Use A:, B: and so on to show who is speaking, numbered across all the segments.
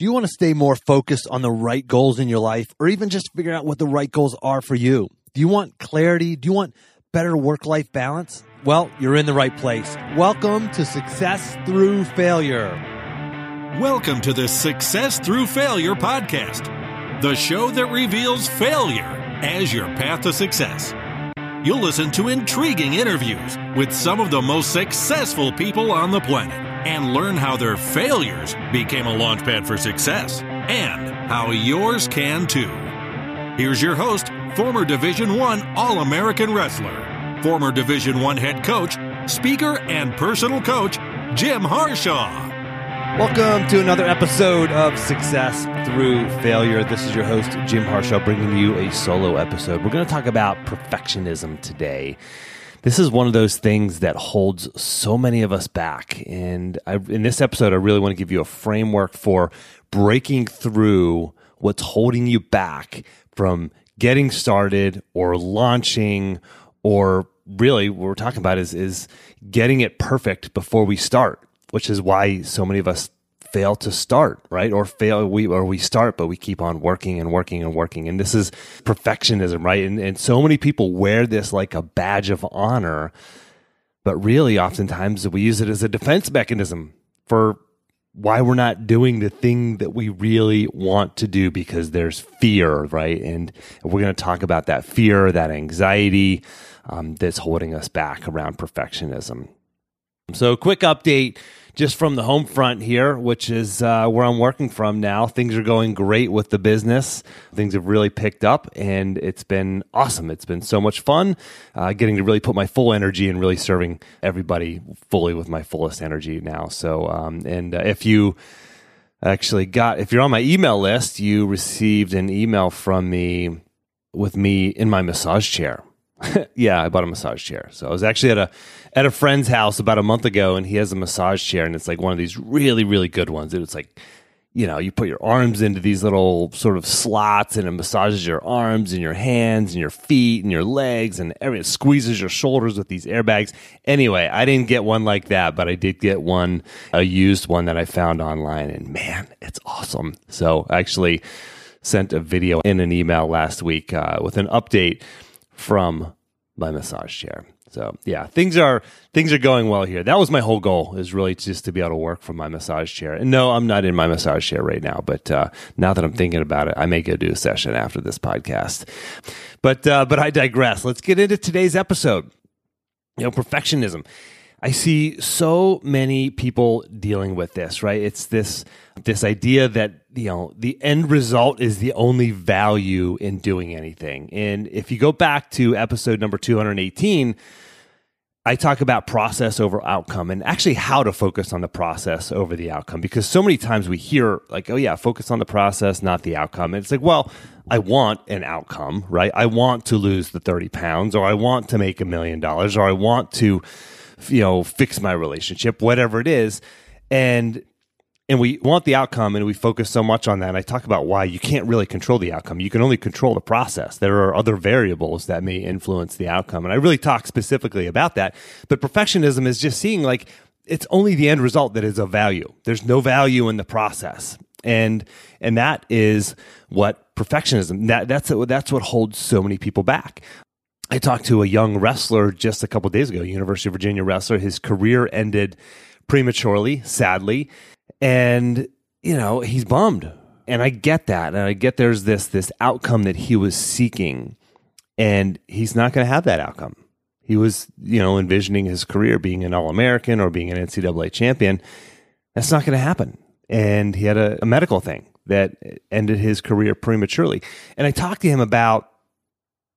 A: Do you want to stay more focused on the right goals in your life or even just figure out what the right goals are for you? Do you want clarity? Do you want better work life balance? Well, you're in the right place. Welcome to Success Through Failure.
B: Welcome to the Success Through Failure podcast, the show that reveals failure as your path to success. You'll listen to intriguing interviews with some of the most successful people on the planet and learn how their failures became a launchpad for success and how yours can too. Here's your host, former Division 1 All-American wrestler, former Division 1 head coach, speaker and personal coach, Jim Harshaw.
A: Welcome to another episode of Success Through Failure. This is your host, Jim Harshaw, bringing you a solo episode. We're going to talk about perfectionism today this is one of those things that holds so many of us back. And I, in this episode, I really want to give you a framework for breaking through what's holding you back from getting started or launching or really what we're talking about is is getting it perfect before we start which is why so many of us fail to start, right? Or fail we or we start, but we keep on working and working and working. And this is perfectionism, right? And and so many people wear this like a badge of honor, but really oftentimes we use it as a defense mechanism for why we're not doing the thing that we really want to do because there's fear, right? And we're going to talk about that fear, that anxiety um, that's holding us back around perfectionism. So, quick update just from the home front here, which is uh, where I'm working from now. Things are going great with the business. Things have really picked up, and it's been awesome. It's been so much fun uh, getting to really put my full energy and really serving everybody fully with my fullest energy now. So, um, and uh, if you actually got, if you're on my email list, you received an email from me with me in my massage chair. yeah, I bought a massage chair. So I was actually at a at a friend's house about a month ago, and he has a massage chair, and it's like one of these really, really good ones. It's like, you know, you put your arms into these little sort of slots, and it massages your arms and your hands and your feet and your legs, and everything. squeezes your shoulders with these airbags. Anyway, I didn't get one like that, but I did get one, a used one that I found online, and man, it's awesome. So I actually sent a video in an email last week uh, with an update from my massage chair. So yeah, things are things are going well here. That was my whole goal is really just to be able to work from my massage chair. And no, I'm not in my massage chair right now, but uh, now that I'm thinking about it, I may go do a session after this podcast. But uh, but I digress. Let's get into today's episode. You know, perfectionism. I see so many people dealing with this, right? It's this this idea that you know the end result is the only value in doing anything. And if you go back to episode number 218, I talk about process over outcome and actually how to focus on the process over the outcome because so many times we hear like, oh yeah, focus on the process, not the outcome. And it's like, well, I want an outcome, right? I want to lose the 30 pounds or I want to make a million dollars or I want to you know, fix my relationship, whatever it is. And and we want the outcome and we focus so much on that. And I talk about why you can't really control the outcome. You can only control the process. There are other variables that may influence the outcome. And I really talk specifically about that. But perfectionism is just seeing like it's only the end result that is of value. There's no value in the process. And and that is what perfectionism that that's that's what holds so many people back. I talked to a young wrestler just a couple days ago, University of Virginia wrestler. His career ended prematurely, sadly, and you know he's bummed, and I get that, and I get there's this this outcome that he was seeking, and he's not going to have that outcome. He was, you know, envisioning his career being an All American or being an NCAA champion. That's not going to happen, and he had a, a medical thing that ended his career prematurely. And I talked to him about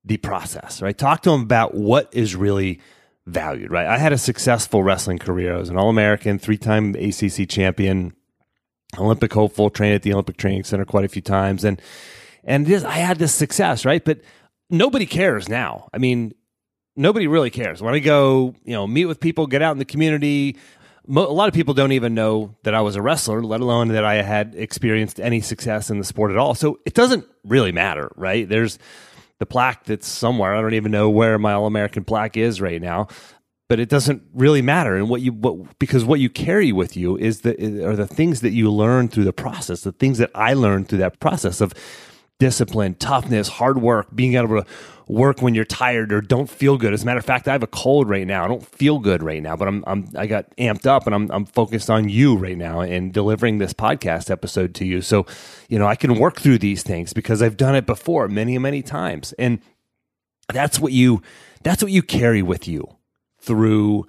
A: the process, right? Talk to him about what is really valued, right? I had a successful wrestling career. I was an All American, three time ACC champion, Olympic hopeful, trained at the Olympic Training Center quite a few times. And, and this, I had this success, right? But nobody cares now. I mean, nobody really cares. When I go, you know, meet with people, get out in the community, a lot of people don't even know that I was a wrestler, let alone that I had experienced any success in the sport at all. So it doesn't really matter, right? There's the plaque that's somewhere. I don't even know where my All American plaque is right now. But it doesn't really matter. And what you what because what you carry with you is the are the things that you learn through the process, the things that I learned through that process of discipline, toughness, hard work, being able to work when you're tired or don't feel good. As a matter of fact, I have a cold right now. I don't feel good right now, but I'm, I'm I got amped up and I'm I'm focused on you right now and delivering this podcast episode to you. So, you know, I can work through these things because I've done it before many many times. And that's what you that's what you carry with you through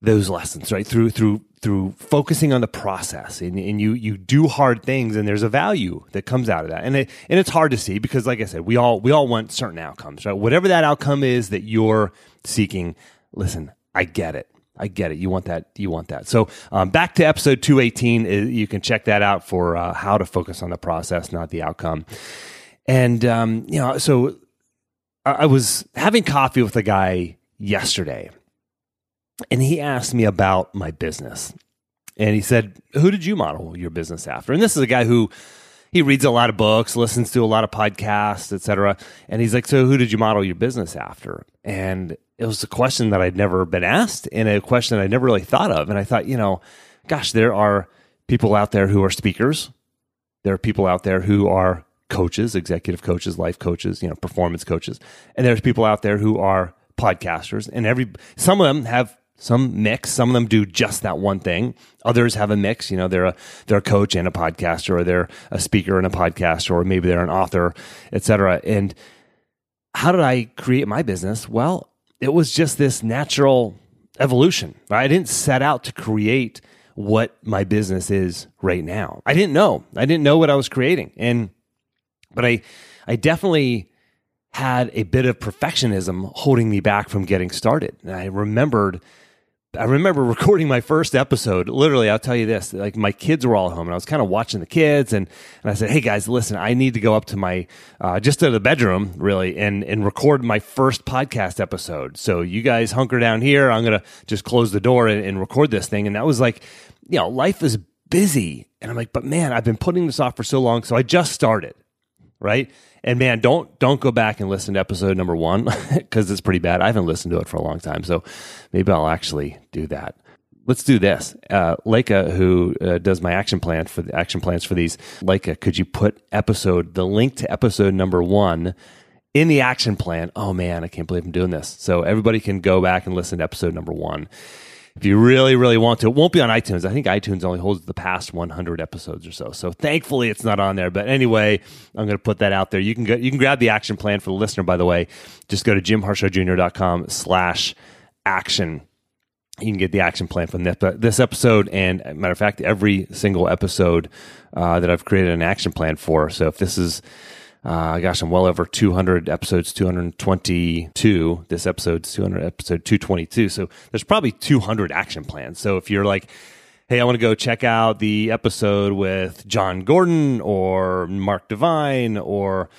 A: those lessons, right? Through through through focusing on the process and, and you you do hard things and there's a value that comes out of that. And it and it's hard to see because like I said, we all we all want certain outcomes, right? Whatever that outcome is that you're seeking, listen, I get it. I get it. You want that. You want that. So um, back to episode 218. Uh, you can check that out for uh, how to focus on the process, not the outcome. And um, you know, so I, I was having coffee with a guy yesterday and he asked me about my business. And he said, Who did you model your business after? And this is a guy who he reads a lot of books, listens to a lot of podcasts, etc. And he's like, So who did you model your business after? And it was a question that I'd never been asked and a question I'd never really thought of. And I thought, you know, gosh, there are people out there who are speakers. There are people out there who are coaches, executive coaches, life coaches, you know, performance coaches. And there's people out there who are podcasters and every some of them have some mix. Some of them do just that one thing. Others have a mix. You know, they're a they're a coach and a podcaster, or they're a speaker and a podcaster, or maybe they're an author, etc. And how did I create my business? Well, it was just this natural evolution. Right? I didn't set out to create what my business is right now. I didn't know. I didn't know what I was creating, and but I I definitely had a bit of perfectionism holding me back from getting started. And I remembered I remember recording my first episode. Literally, I'll tell you this: like my kids were all home, and I was kind of watching the kids, and, and I said, "Hey guys, listen, I need to go up to my uh, just to the bedroom, really, and and record my first podcast episode. So you guys hunker down here. I'm gonna just close the door and, and record this thing." And that was like, you know, life is busy, and I'm like, but man, I've been putting this off for so long, so I just started, right? And man, don't don't go back and listen to episode number one because it's pretty bad. I haven't listened to it for a long time, so maybe I'll actually do that. Let's do this. Uh, Leica, who uh, does my action plan for the action plans for these, Leica, could you put episode the link to episode number one in the action plan? Oh man, I can't believe I'm doing this. So everybody can go back and listen to episode number one if you really, really want to. It won't be on iTunes. I think iTunes only holds the past 100 episodes or so. So thankfully, it's not on there. But anyway, I'm going to put that out there. You can go, you can grab the action plan for the listener. By the way, just go to jimharshawjr.com slash action. You can get the action plan from this, but this episode, and matter of fact, every single episode uh, that I've created an action plan for. So if this is uh, gosh, I'm well over 200 episodes, 222. This episode's 200 episode 222. So there's probably 200 action plans. So if you're like, hey, I want to go check out the episode with Jon Gordon or Mark Divine or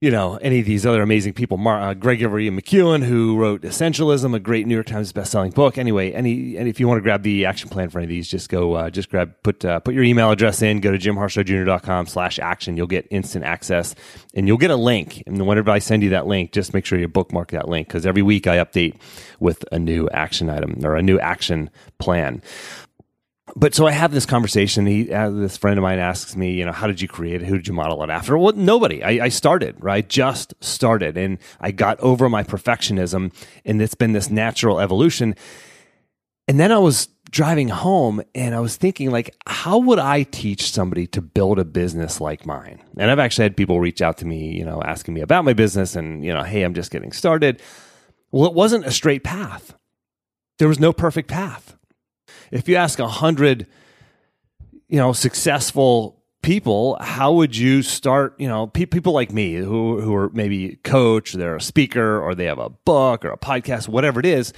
A: you know, any of these other amazing people, Mar- uh, Gregory McKeown, who wrote Essentialism, a great New York Times best-selling book. Anyway, any and if you want to grab the action plan for any of these, just go, uh, just grab, put uh, put your email address in, go to jimharshawjr.com slash action. You'll get instant access, and you'll get a link. And whenever I send you that link, just make sure you bookmark that link because every week I update with a new action item or a new action plan but so I have this conversation. He, uh, this friend of mine asks me, you know, how did you create it? Who did you model it after? Well, nobody. I, I, started, right? Just started, and I got over my perfectionism, and it's been this natural evolution. And then I was driving home, and I was thinking, like, how would I teach somebody to build a business like mine? And I've actually had people reach out to me, you know, asking me about my business, and you know, hey, I'm just getting started. Well, it wasn't a straight path. There was no perfect path if you ask a hundred, you know, successful people, how would you start? You know, pe- people like me who who are maybe coach, they're a speaker, or they have a book or a podcast, whatever it is.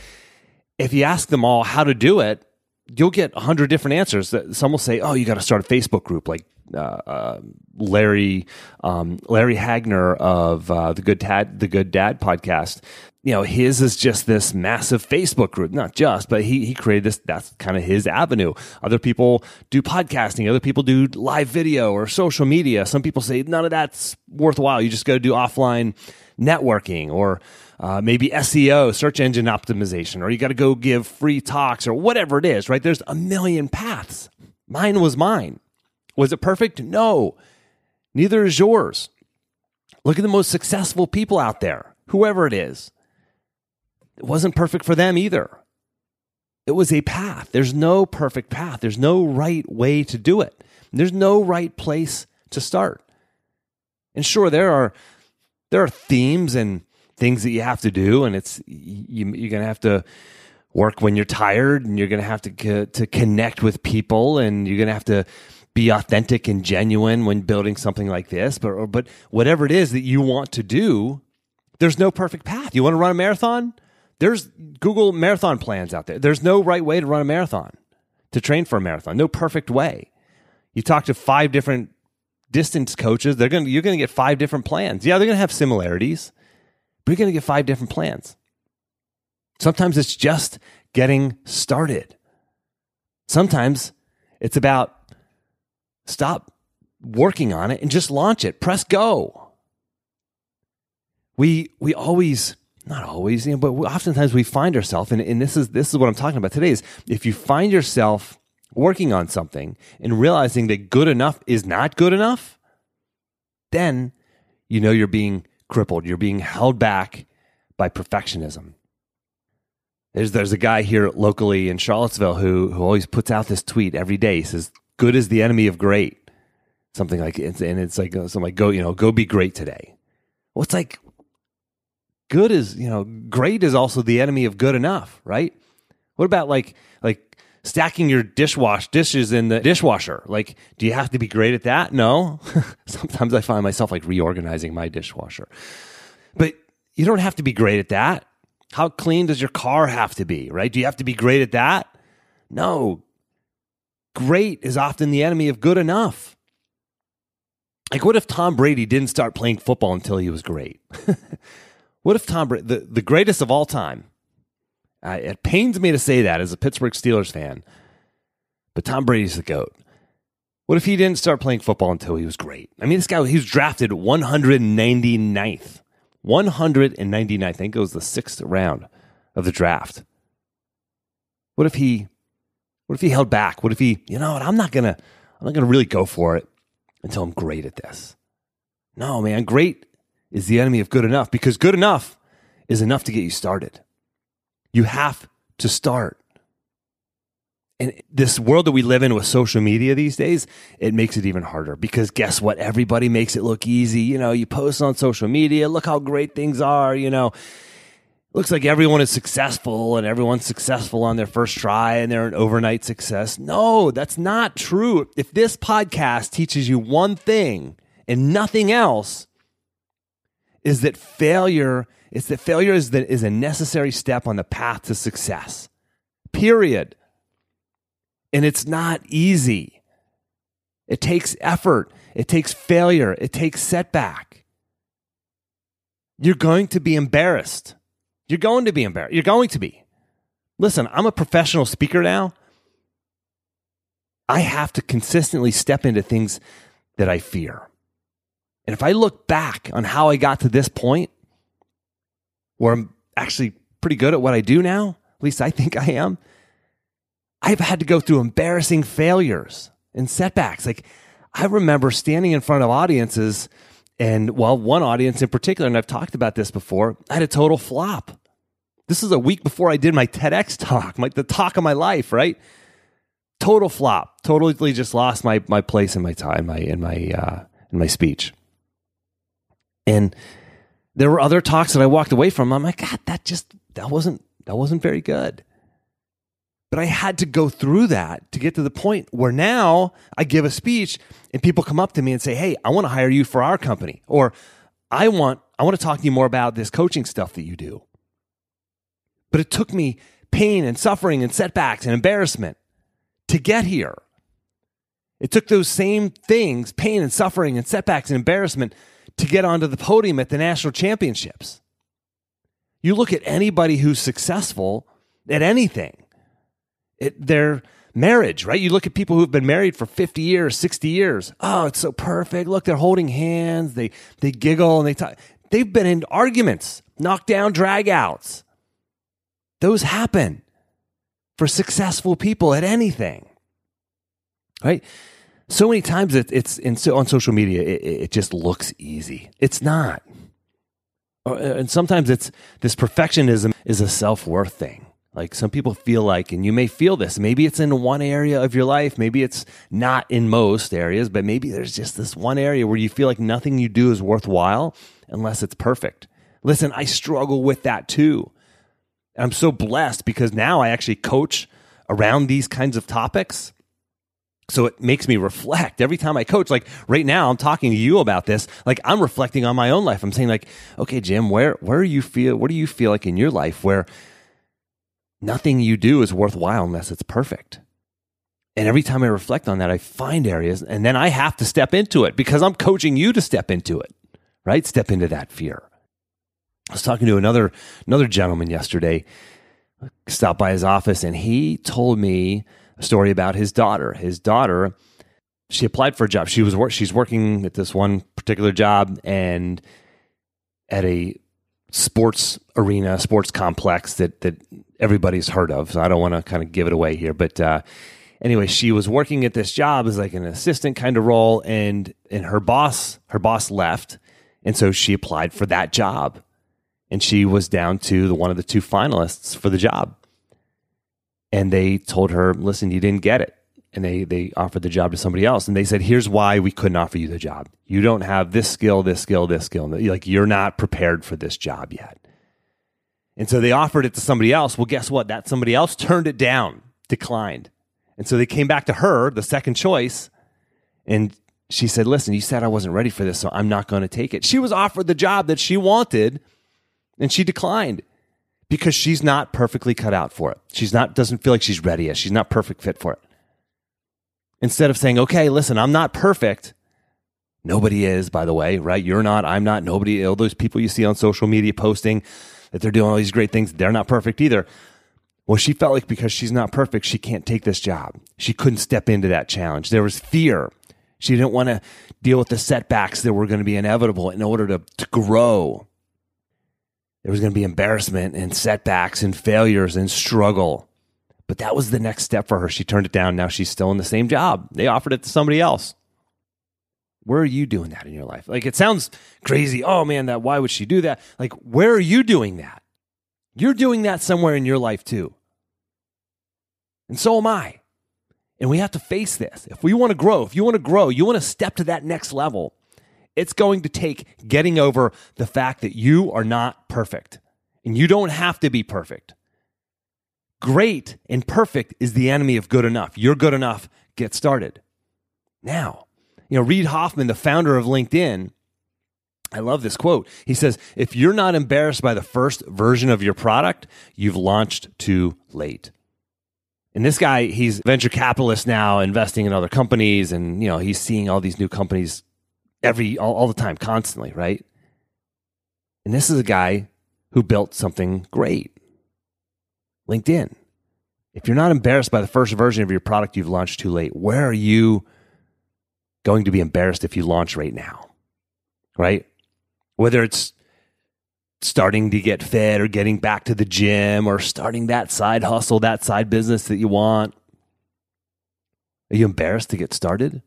A: If you ask them all how to do it, you'll get a hundred different answers. Some will say, "Oh, you got to start a Facebook group," like uh, uh, Larry um, Larry Hagner of uh, the Good Dad the Good Dad podcast you know, his is just this massive Facebook group. Not just, but he he created this. That's kind of his avenue. Other people do podcasting. Other people do live video or social media. Some people say none of that's worthwhile. You just go do offline networking or uh, maybe SEO, search engine optimization, or you got to go give free talks or whatever it is. Right? There's a million paths. Mine was mine. Was it perfect? No. Neither is yours. Look at the most successful people out there, whoever it is it wasn't perfect for them either. It was a path. There's no perfect path. There's no right way to do it. There's no right place to start. And sure, there are there are themes and things that you have to do, and it's you, you're going to have to work when you're tired, and you're going to have to to connect with people, and you're going to have to be authentic and genuine when building something like this. But but whatever it is that you want to do, there's no perfect path. You want to run a marathon? There's Google marathon plans out there. There's no right way to run a marathon, to train for a marathon. No perfect way. You talk to five different distance coaches, they're going to, you're going to get five different plans. Yeah, they're going to have similarities, but you're going to get five different plans. Sometimes it's just getting started. Sometimes it's about stop working on it and just launch it. Press go. We we always not always, you know, but oftentimes we find ourselves, and, and this is this is what I'm talking about today. Is if you find yourself working on something and realizing that good enough is not good enough, then you know you're being crippled. You're being held back by perfectionism. There's there's a guy here locally in Charlottesville who who always puts out this tweet every day. He says, "Good is the enemy of great." Something like and it's like something like go you know go be great today. Well, it's like good is you know great is also the enemy of good enough right? What about like like stacking your dishwash dishes in the dishwasher? Like do you have to be great at that? No. Sometimes i find myself like reorganizing my dishwasher. But you don't have to be great at that. How clean does your car have to be right? Do you have to be great at that? No. Great is often the enemy of good enough. Like what if tom brady didn't start playing football until he was great What if Tom Brady, the, the greatest of all time, uh, it pains me to say that as a Pittsburgh Steelers fan, but Tom Brady's the GOAT. What if he didn't start playing football until he was great? I mean, this guy, he was drafted 199th. 199th. I think it was the sixth round of the draft. What if he, what if he held back? What if he, you know what, I'm not going to, I'm not going to really go for it until I'm great at this. No, man, great is the enemy of good enough because good enough is enough to get you started. You have to start. And this world that we live in with social media these days, it makes it even harder because guess what? Everybody makes it look easy. You know, you post on social media, look how great things are, you know. Looks like everyone is successful and everyone's successful on their first try and they're an overnight success. No, that's not true. If this podcast teaches you one thing and nothing else, is that failure is that failure is that is a necessary step on the path to success. Period. And it's not easy. It takes effort. It takes failure. It takes setback. You're going to be embarrassed. You're going to be embarrassed. You're going to be. Listen, I'm a professional speaker now. I have to consistently step into things that I fear. And if I look back on how I got to this point, where I'm actually pretty good at what I do now, at least I think I am, I've had to go through embarrassing failures and setbacks. Like I remember standing in front of audiences, and well, one audience in particular, and I've talked about this before, I had a total flop. This is a week before I did my TEDx talk, like the talk of my life, right? Total flop. Totally just lost my my place in my time, my in my uh, in my speech. And there were other talks that I walked away from. I'm like, God, that just that wasn't that wasn't very good. But I had to go through that to get to the point where now I give a speech and people come up to me and say, Hey, I want to hire you for our company. Or I want I want to talk to you more about this coaching stuff that you do. But it took me pain and suffering and setbacks and embarrassment to get here. It took those same things, pain and suffering and setbacks and embarrassment, to get onto the podium at the national championships. You look at anybody who's successful at anything, it, their marriage, right? You look at people who've been married for 50 years, 60 years. Oh, it's so perfect. Look, they're holding hands. They, they giggle and they talk. They've been in arguments, knockdown dragouts. Those happen for successful people at anything, right? So many times it, it's in, so on social media, it, it just looks easy. It's not. Uh, and sometimes it's this perfectionism is a self worth thing. Like some people feel like, and you may feel this, maybe it's in one area of your life, maybe it's not in most areas, but maybe there's just this one area where you feel like nothing you do is worthwhile unless it's perfect. Listen, I struggle with that too. I'm so blessed because now I actually coach around these kinds of topics. So it makes me reflect every time I coach. Like right now, I'm talking to you about this. Like I'm reflecting on my own life. I'm saying like, okay, Jim, where where you feel? What do you feel like in your life where nothing you do is worthwhile unless it's perfect? And every time I reflect on that, I find areas, and then I have to step into it because I'm coaching you to step into it, right? Step into that fear. I was talking to another another gentleman yesterday. Stopped by his office, and he told me a story about his daughter. His daughter, she applied for a job. She was. She's working at this one particular job, and at a sports arena, sports complex that that everybody's heard of. So I don't want to kind of give it away here, but uh, anyway, she was working at this job as like an assistant kind of role, and and her boss her boss left, and so she applied for that job, and she was down to the one of the two finalists for the job, and they told her, "Listen, you didn't get it." And they, they offered the job to somebody else. And they said, here's why we couldn't offer you the job. You don't have this skill, this skill, this skill. Like, you're not prepared for this job yet. And so they offered it to somebody else. Well, guess what? That somebody else turned it down, declined. And so they came back to her, the second choice, and she said, Listen, you said I wasn't ready for this, so I'm not going to take it. She was offered the job that she wanted, and she declined because she's not perfectly cut out for it. She's not, doesn't feel like she's ready yet. She's not perfect fit for it. Instead of saying, Okay, listen, I'm not perfect. Nobody is, by the way, right? You're not, I'm not, nobody, all those people you see on social media posting that they're doing all these great things, they're not perfect either. Well, she felt like because she's not perfect, she can't take this job. She couldn't step into that challenge. There was fear. She didn't want to deal with the setbacks that were going to be inevitable in order to, to grow. There was going to be embarrassment and setbacks and failures and struggle. But that was the next step for her. She turned it down. Now she's still in the same job. They offered it to somebody else. Where are you doing that in your life? Like it sounds crazy. Oh man, that why would she do that? Like where are you doing that? You're doing that somewhere in your life too. And so am I. And we have to face this. If we want to grow, if you want to grow, you want to step to that next level, it's going to take getting over the fact that you are not perfect and you don't have to be perfect. Great and perfect is the enemy of good enough. You're good enough. Get started. Now, you know, Reid Hoffman, the founder of LinkedIn, I love this quote. He says, If you're not embarrassed by the first version of your product, you've launched too late. And this guy, he's venture capitalist now, investing in other companies, and you know, he's seeing all these new companies every all, all the time, constantly, right? And this is a guy who built something great. LinkedIn. If you're not embarrassed by the first version of your product you've launched too late, where are you going to be embarrassed if you launch right now? Right? Whether it's starting to get fit or getting back to the gym or starting that side hustle, that side business that you want. Are you embarrassed to get started?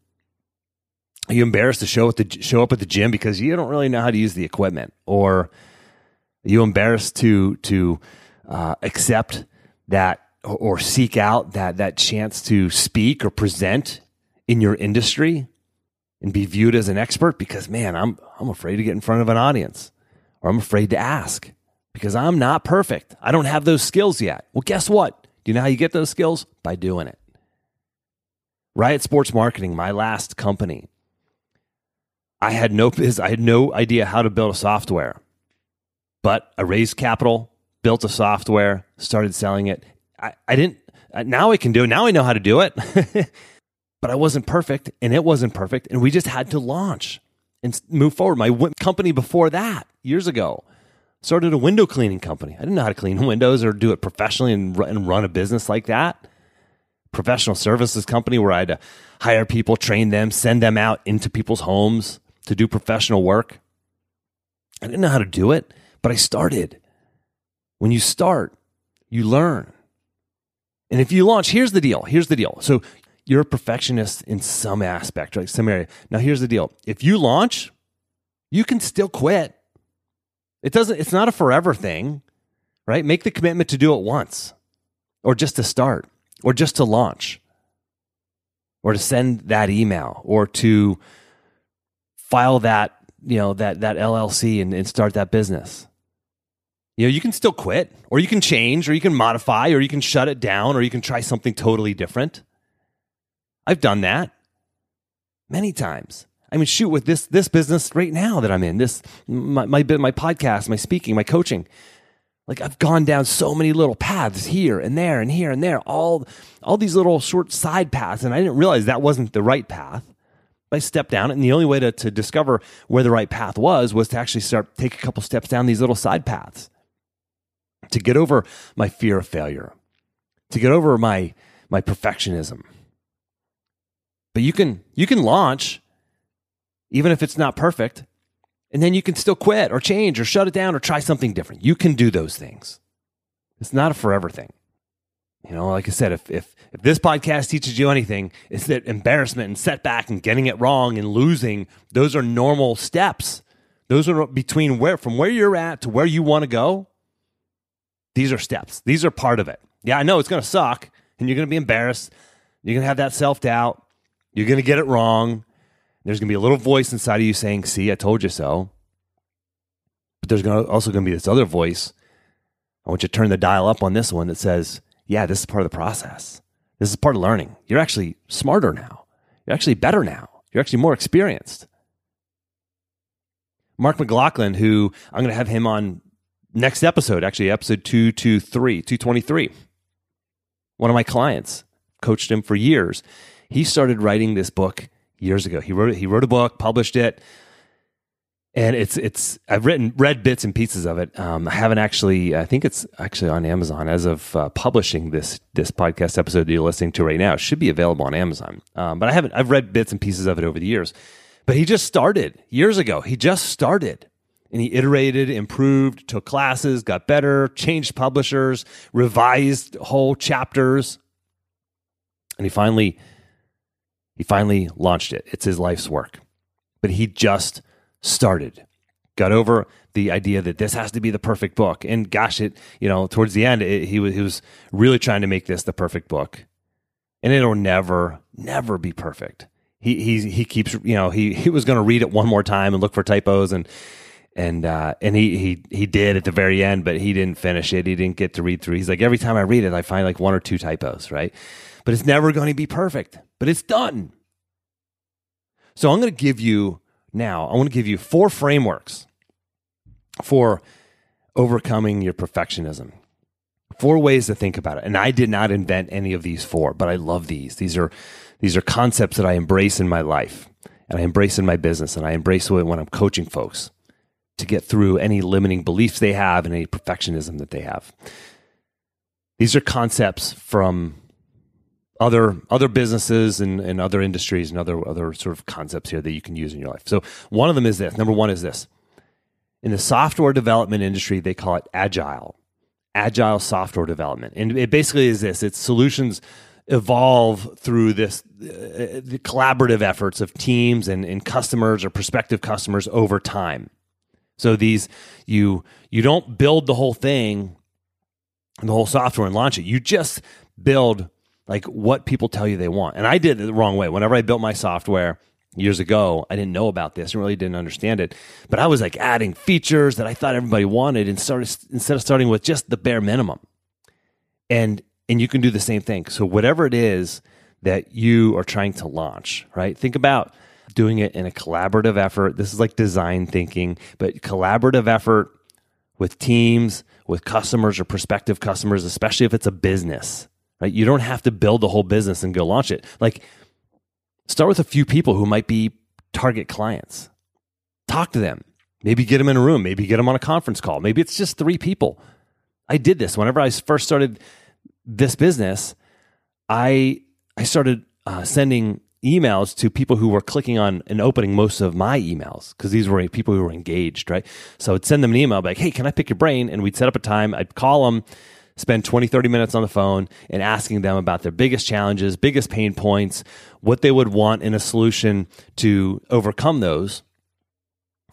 A: Are you embarrassed to show, at the, show up at the gym because you don't really know how to use the equipment? Or are you embarrassed to, to uh, accept that or seek out that, that chance to speak or present in your industry and be viewed as an expert? Because, man, I'm, I'm afraid to get in front of an audience or I'm afraid to ask because I'm not perfect. I don't have those skills yet. Well, guess what? Do you know how you get those skills? By doing it. Riot Sports Marketing, my last company. I had no I had no idea how to build a software. But I raised capital, built a software, started selling it. I, I didn't uh, now I can do. Now I know how to do it. but I wasn't perfect and it wasn't perfect and we just had to launch and move forward. My company before that, years ago, Started a window cleaning company. I didn't know how to clean windows or do it professionally and run a business like that. Professional services company where I had to hire people, train them, send them out into people's homes to do professional work. I didn't know how to do it, but I started. When you start, you learn. And if you launch, here's the deal. Here's the deal. So you're a perfectionist in some aspect, right? Some area. Now here's the deal. If you launch, you can still quit. It doesn't, it's not a forever thing, right? Make the commitment to do it once or just to start or just to launch or to send that email or to file that, you know, that, that LLC and, and start that business. You know, you can still quit or you can change or you can modify or you can shut it down or you can try something totally different. I've done that many times. I mean, shoot, with this this business right now that I'm in, this my my, my podcast, my speaking, my coaching, like I've gone down so many little paths here and there and here and there, all all these little short side paths, and I didn't realize that wasn't the right path. I stepped down, and the only way to, to discover where the right path was was to actually start take a couple steps down these little side paths to get over my fear of failure, to get over my my perfectionism. But you can you can launch even if it's not perfect, and then you can still quit or change or shut it down or try something different. You can do those things. It's not a forever thing. You know, like I said, if if if this podcast teaches you anything, it's that embarrassment and setback and getting it wrong and losing, those are normal steps. Those are between where from where you're at to where you want to go. These are steps. These are part of it. Yeah, I know it's going to suck and you're going to be embarrassed. You're going to have that self doubt. You're going to get it wrong. There's going to be a little voice inside of you saying, See, I told you so. But there's to also going to be this other voice. I want you to turn the dial up on this one that says, Yeah, this is part of the process. This is part of learning. You're actually smarter now. You're actually better now. You're actually more experienced. Mark McLaughlin, who I'm going to have him on next episode, actually, episode 223, 223. One of my clients coached him for years. He started writing this book years ago. He wrote he wrote a book, published it. And it's it's I've written read bits and pieces of it. Um, I haven't actually. I think it's actually on Amazon as of uh, publishing this this podcast episode that you're listening to right now. It should be available on Amazon. Um, but I haven't. I've read bits and pieces of it over the years. But he just started years ago. He just started and he iterated, improved, took classes, got better, changed publishers, revised whole chapters, and he finally he finally launched it. It's his life's work. But he just started. Got over the idea that this has to be the perfect book. And gosh, it, you know, towards the end, it, he, was, he was really trying to make this the perfect book. And it'll never, never be perfect. He, he, he keeps, you know, he, he was going to read it one more time and look for typos and, and uh, and he he he did at the very end, but he didn't finish it. He didn't get to read through. He's like every time I read it, I find like one or two typos, right? But it's never going to be perfect. But it's done. So I'm going to give you now. I want to give you four frameworks for overcoming your perfectionism. Four ways to think about it. And I did not invent any of these four, but I love these. These are these are concepts that I embrace in my life and I embrace in my business and I embrace when I'm coaching folks to get through any limiting beliefs they have and any perfectionism that they have. These are concepts from other other businesses and, and other industries and other other sort of concepts here that you can use in your life. So one of them is this. Number one is this. In the software development industry, they call it agile. Agile software development. And it basically is this. It's solutions evolve through this uh, the collaborative efforts of teams and, and customers or prospective customers over time. So these you you don't build the whole thing, the whole software and launch it. You just build like what people tell you they want. And I did it the wrong way. Whenever I built my software years ago, I didn't know about this and really didn't understand it. But I was like adding features that I thought everybody wanted and started instead of starting with just the bare minimum. And and you can do the same thing. So whatever it is that you are trying to launch, right? Think about doing it in a collaborative effort. This is like design thinking, but collaborative effort with teams, with customers or prospective customers, especially if it's a business, right? You don't have to build the whole business and go launch it. Like, start with a few people who might be target clients. Talk to them, Maybe get them in a room. Maybe get them on a conference call. Maybe it's just three people. I did this whenever I first started this business. I I started uh, sending emails to people who were clicking on and opening most of my emails because these were people who were engaged, right? So I'd send them an email like, "Hey, can I pick your brain?" And we'd set up a time. I'd call them, spend 20, 30 minutes on the phone and asking them about their biggest challenges, biggest pain points, what they would want in a solution to overcome those.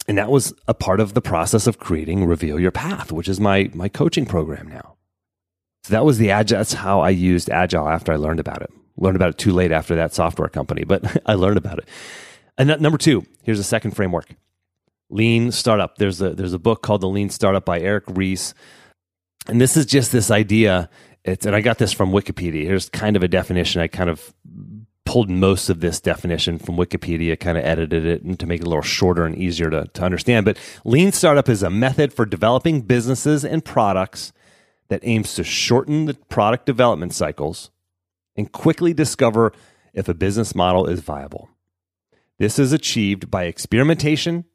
A: And that was a part of the process of creating Reveal Your Path, which is my my coaching program now. So that was the agile. That's how I used agile after I learned about it. Learned about it too late after that software company, but I learned about it. And number two, here's a second framework: lean startup. There's a there's a book called The Lean Startup by Eric Ries, and this is just this idea. It's, and I got this from Wikipedia. Here's kind of a definition. I kind of pulled most of this definition from Wikipedia, kind of edited it to make it a little shorter and easier to, to understand. But lean startup is a method for developing businesses and products that aims to shorten the product development cycles and quickly discover if a business model is viable. This is achieved by experimentation,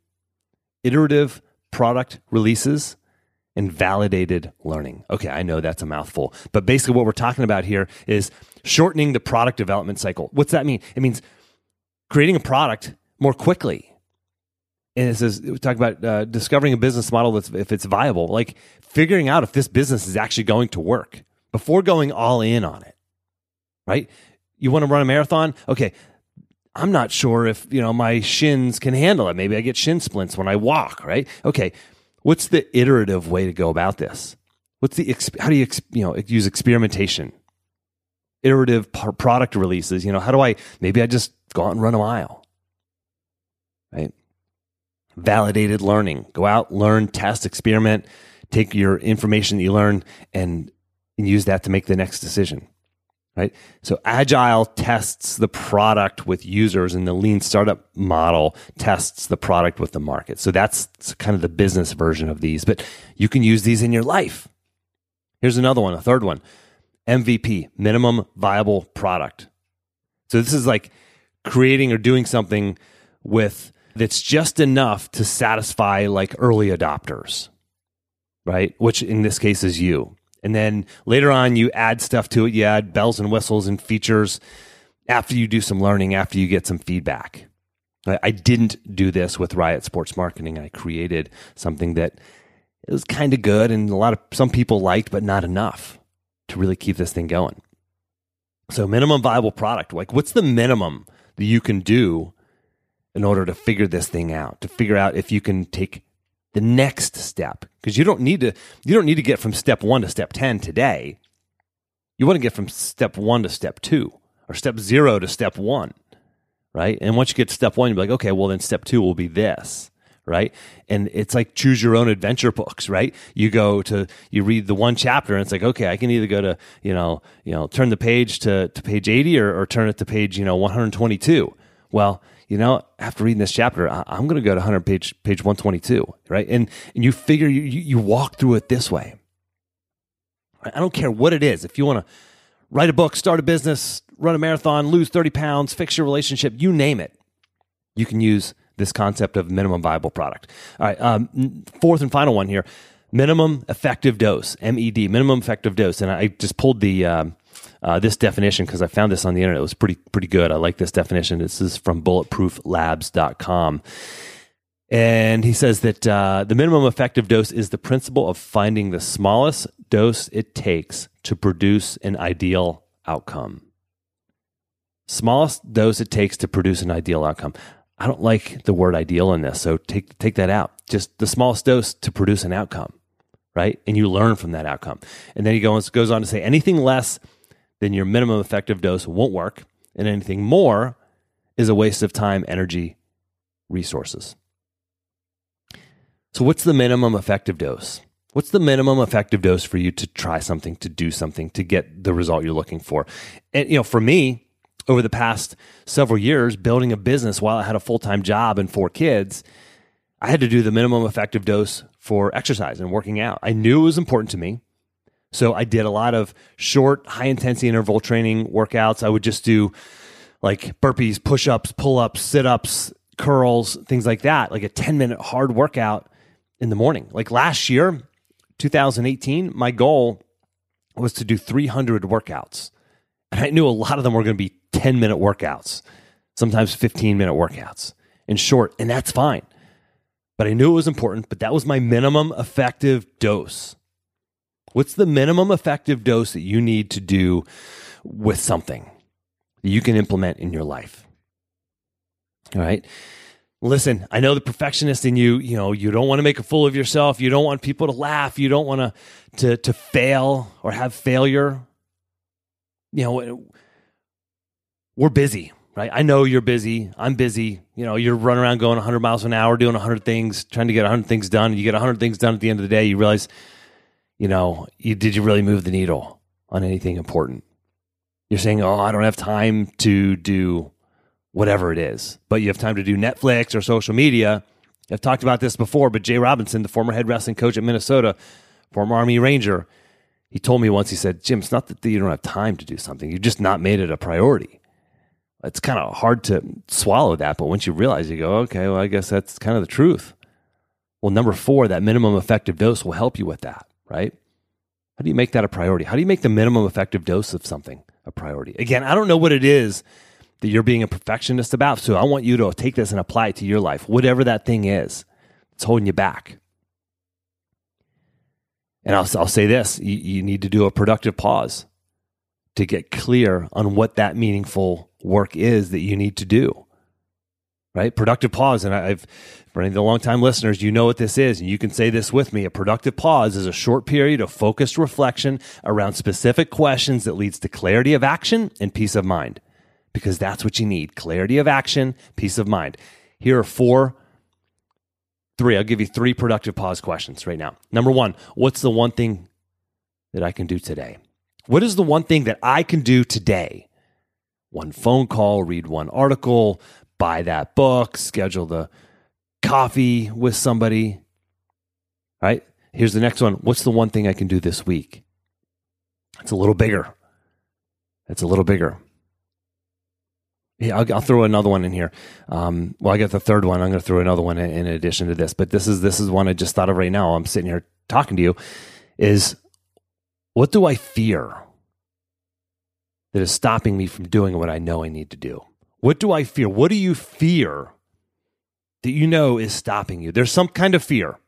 A: iterative product releases, and validated learning. Okay, I know that's a mouthful, but basically what we're talking about here is shortening the product development cycle. What's that mean? It means creating a product more quickly. And it says we talk about uh, discovering a business model that's if it's viable, like figuring out if this business is actually going to work before going all in on it. Right? You want to run a marathon? Okay, I'm not sure if, you know, my shins can handle it. Maybe I get shin splints when I walk, right? Okay, What's the iterative way to go about this? What's the how do you you know use experimentation, iterative product releases? You know, how do I maybe I just go out and run a mile, right? Validated learning. Go out, learn, test, experiment, take your information that you learn and, and use that to make the next decision right? So agile tests the product with users and the lean startup model tests the product with the market. So that's kind of the business version of these, but you can use these in your life. Here's another one, a third one. MVP, minimum viable product. So this is like creating or doing something with that's just enough to satisfy like early adopters, right? Which in this case is you. And then later on, you add stuff to it. You add bells and whistles and features after you do some learning, after you get some feedback. I didn't do this with Riot Sports Marketing. I created something that it was kind of good and a lot of some people liked, but not enough to really keep this thing going. So, minimum viable product. Like, what's the minimum that you can do in order to figure this thing out? To figure out if you can take the next step because you don't need to you don't need to get from step 1 to step 10 today. You want to get from step 1 to step 2 or step 0 to step 1, right? And once you get to step 1 you're like, okay, well then step 2 will be this right? And it's like choose your own adventure books, right? You go to you read the one chapter and it's like, okay, I can either go to, you know, you know, turn the page to, to page 80 or, or turn it to page, you know, 122. Well, you know, after reading this chapter, I, am going to go to 100 page page 122, right? And and you figure you you walk through it this way. I don't care what it is. If you want to write a book, start a business, run a marathon, lose 30 pounds, fix your relationship, you name it, you can use this concept of minimum viable product. All right, um, fourth and final one here minimum effective dose, MED, minimum effective dose. And I just pulled the. Um, uh, this definition because I found this on the internet. It was pretty pretty good. I like this definition. This is from bulletprooflabs.com. And he says that uh, the minimum effective dose is the principle of finding the smallest dose it takes to produce an ideal outcome. Smallest dose it takes to produce an ideal outcome. I don't like the word ideal in this, so take take that out. Just the smallest dose to produce an outcome, right? And you learn from that outcome. And then he goes goes on to say anything less then your minimum effective dose won't work. And anything more is a waste of time, energy, resources. So, what's the minimum effective dose? What's the minimum effective dose for you to try something, to do something, to get the result you're looking for? And, you know, for me, over the past several years, building a business while I had a full time job and four kids, I had to do the minimum effective dose for exercise and working out. I knew it was important to me. So I did a lot of short, high intensity interval training workouts. I would just do like burpees, push ups, pull ups, sit ups, curls, things like that, like a 10 minute hard workout in the morning. Like last year, 2018, my goal was to do 300 workouts. And I knew a lot of them were going to be 10 minute workouts, sometimes 15 minute workouts and short, and that's fine. But I knew it was important, but that was my minimum effective dose. What's the minimum effective dose that you need to do with something that you can implement in your life? All right. Listen, I know the perfectionist in you, you know, you don't want to make a fool of yourself. You don't want people to laugh. You don't want to to to fail or have failure. You know, we're busy, right? I know you're busy. I'm busy. You know, you're running around going 100 miles an hour, doing 100 things, trying to get 100 things done. You get 100 things done at the end of the day, you realize, you know, you did you really move the needle on anything important? You're saying, "Oh, I don't have time to do whatever it is, but you have time to do Netflix or social media. I've talked about this before, but Jay Robinson, the former head wrestling coach at Minnesota, former Army Ranger, he told me once, he said, Jim, it's not that you don't have time to do something, you've just not made it a priority. It's kind of hard to swallow that, but once you realize, you go, okay, well, I guess that's kind of the truth. Well, number four, that minimum effective dose will help you with that, right? How do you make that a priority? How do you make the minimum effective dose of something a priority? Again, I don't know what it is that you're being a perfectionist about. So I want you to take this and apply it to your life, whatever that thing is. It's holding you back. And I'll, I'll say this you, you need to do a productive pause to get clear on what that meaningful work is that you need to do. Right? Productive pause. And I've, for any of the longtime listeners, you know what this is. And you can say this with me. A productive pause is a short period of focused reflection around specific questions that leads to clarity of action and peace of mind because that's what you need clarity of action, peace of mind. Here are four, three. I'll give you three productive pause questions right now. Number one, what's the one thing that I can do today? What is the one thing that I can do today? One phone call, read one article, buy that book, schedule the coffee with somebody. All right? Here's the next one. What's the one thing I can do this week? It's a little bigger. It's a little bigger. Yeah, I'll, I'll, throw another one in here. Um, well, I got the third one. I'm going to throw another one in, in, addition to this. But this is this is one I just thought of right now. I'm sitting here talking to you. Is what do I fear that is stopping me from doing what I know I need to do? What do I fear? What do you fear that you know is stopping you? There's some kind of fear,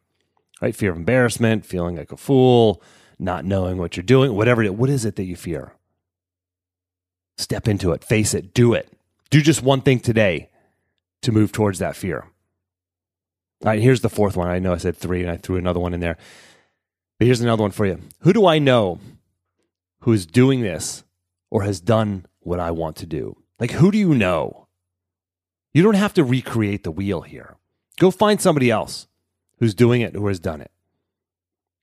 A: right? Fear of embarrassment, feeling like a fool, not knowing what you're doing, whatever it is. What is it that you fear? Step into it, face it, do it do just one thing today to move towards that fear. All right, here's the fourth one. I know I said three and I threw another one in there. But here's another one for you. Who do I know who is doing this or has done what I want to do? Like, who do you know? You don't have to recreate the wheel here. Go find somebody else who's doing it, who has done it.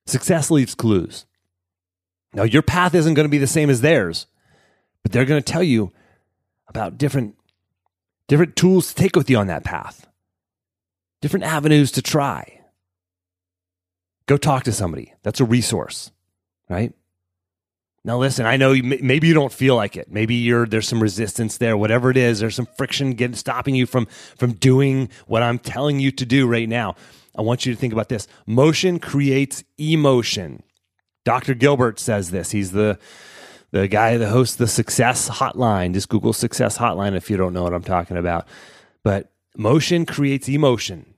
A: Success leaves clues. Now, your path isn't going to be the same as theirs, but they're going to tell you about different different tools to take with you on that path, different avenues to try. Go talk to somebody. That's a resource, right? Now, listen, I know you, maybe you don't feel like it. Maybe you're there's some resistance there. Whatever it is, there's some friction getting stopping you from from doing what I'm telling you to do right now. I want you to think about this. Motion creates emotion. Dr. Gilbert says this. He's the the guy that hosts the Success Hotline. Just Google Success Hotline if you don't know what I'm talking about. But motion creates emotion.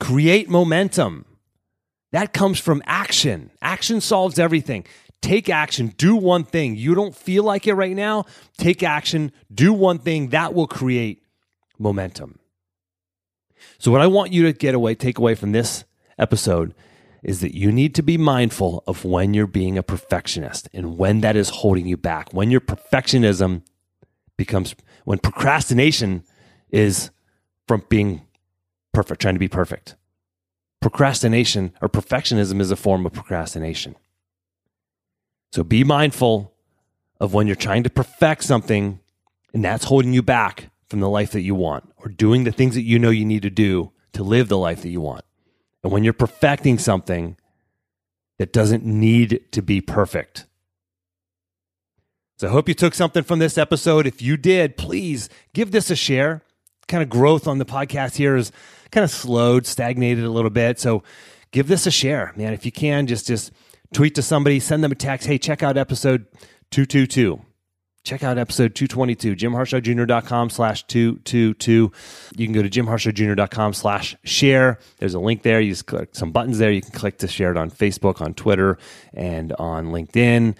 A: Create momentum. That comes from action. Action solves everything. Take action. Do one thing. You don't feel like it right now. Take action. Do one thing. That will create momentum. So, what I want you to get away, take away from this episode is that you need to be mindful of when you're being a perfectionist and when that is holding you back. When your perfectionism becomes, when procrastination is from being perfect, trying to be perfect. Procrastination or perfectionism is a form of procrastination. So be mindful of when you're trying to perfect something and that's holding you back from the life that you want or doing the things that you know you need to do to live the life that you want. And when you're perfecting something that doesn't need to be perfect. So I hope you took something from this episode. If you did, please give this a share. kind of growth on the podcast here is kind of slowed, stagnated a little bit. So give this a share, man. If you can, just just tweet to somebody, send them a text. Hey, check out episode 222. Check out episode 222, jimharshawjr.com slash 222. You can go to jimharshawjr.com slash share. There's a link there. You just click some buttons there. You can click to share it on Facebook, on Twitter, and on LinkedIn.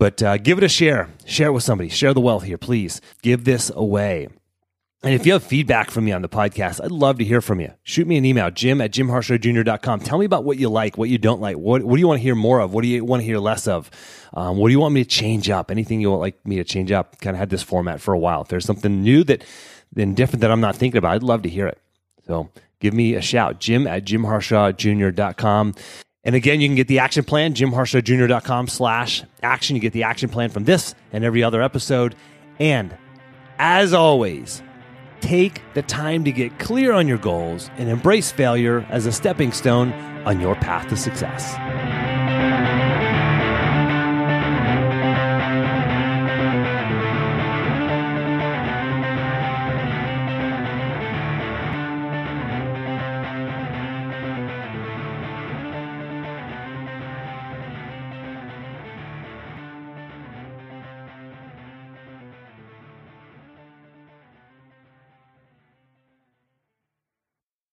A: But uh, give it a share. Share it with somebody. Share the wealth here, please. Give this away. And if you have feedback from me on the podcast, I'd love to hear from you. Shoot me an email, jim at jimharshawjr.com. Tell me about what you like, what you don't like. What, what do you want to hear more of? What do you want to hear less of? Um, what do you want me to change up? Anything you want like me to change up? Kind of had this format for a while. If there's something new that and different that I'm not thinking about, I'd love to hear it. So give me a shout, jim at jimharshawjr.com. And again, you can get the action plan, jimharshawjr.com slash action. You get the action plan from this and every other episode. And as always, take the time to get clear on your goals and embrace failure as a stepping stone on your path to success.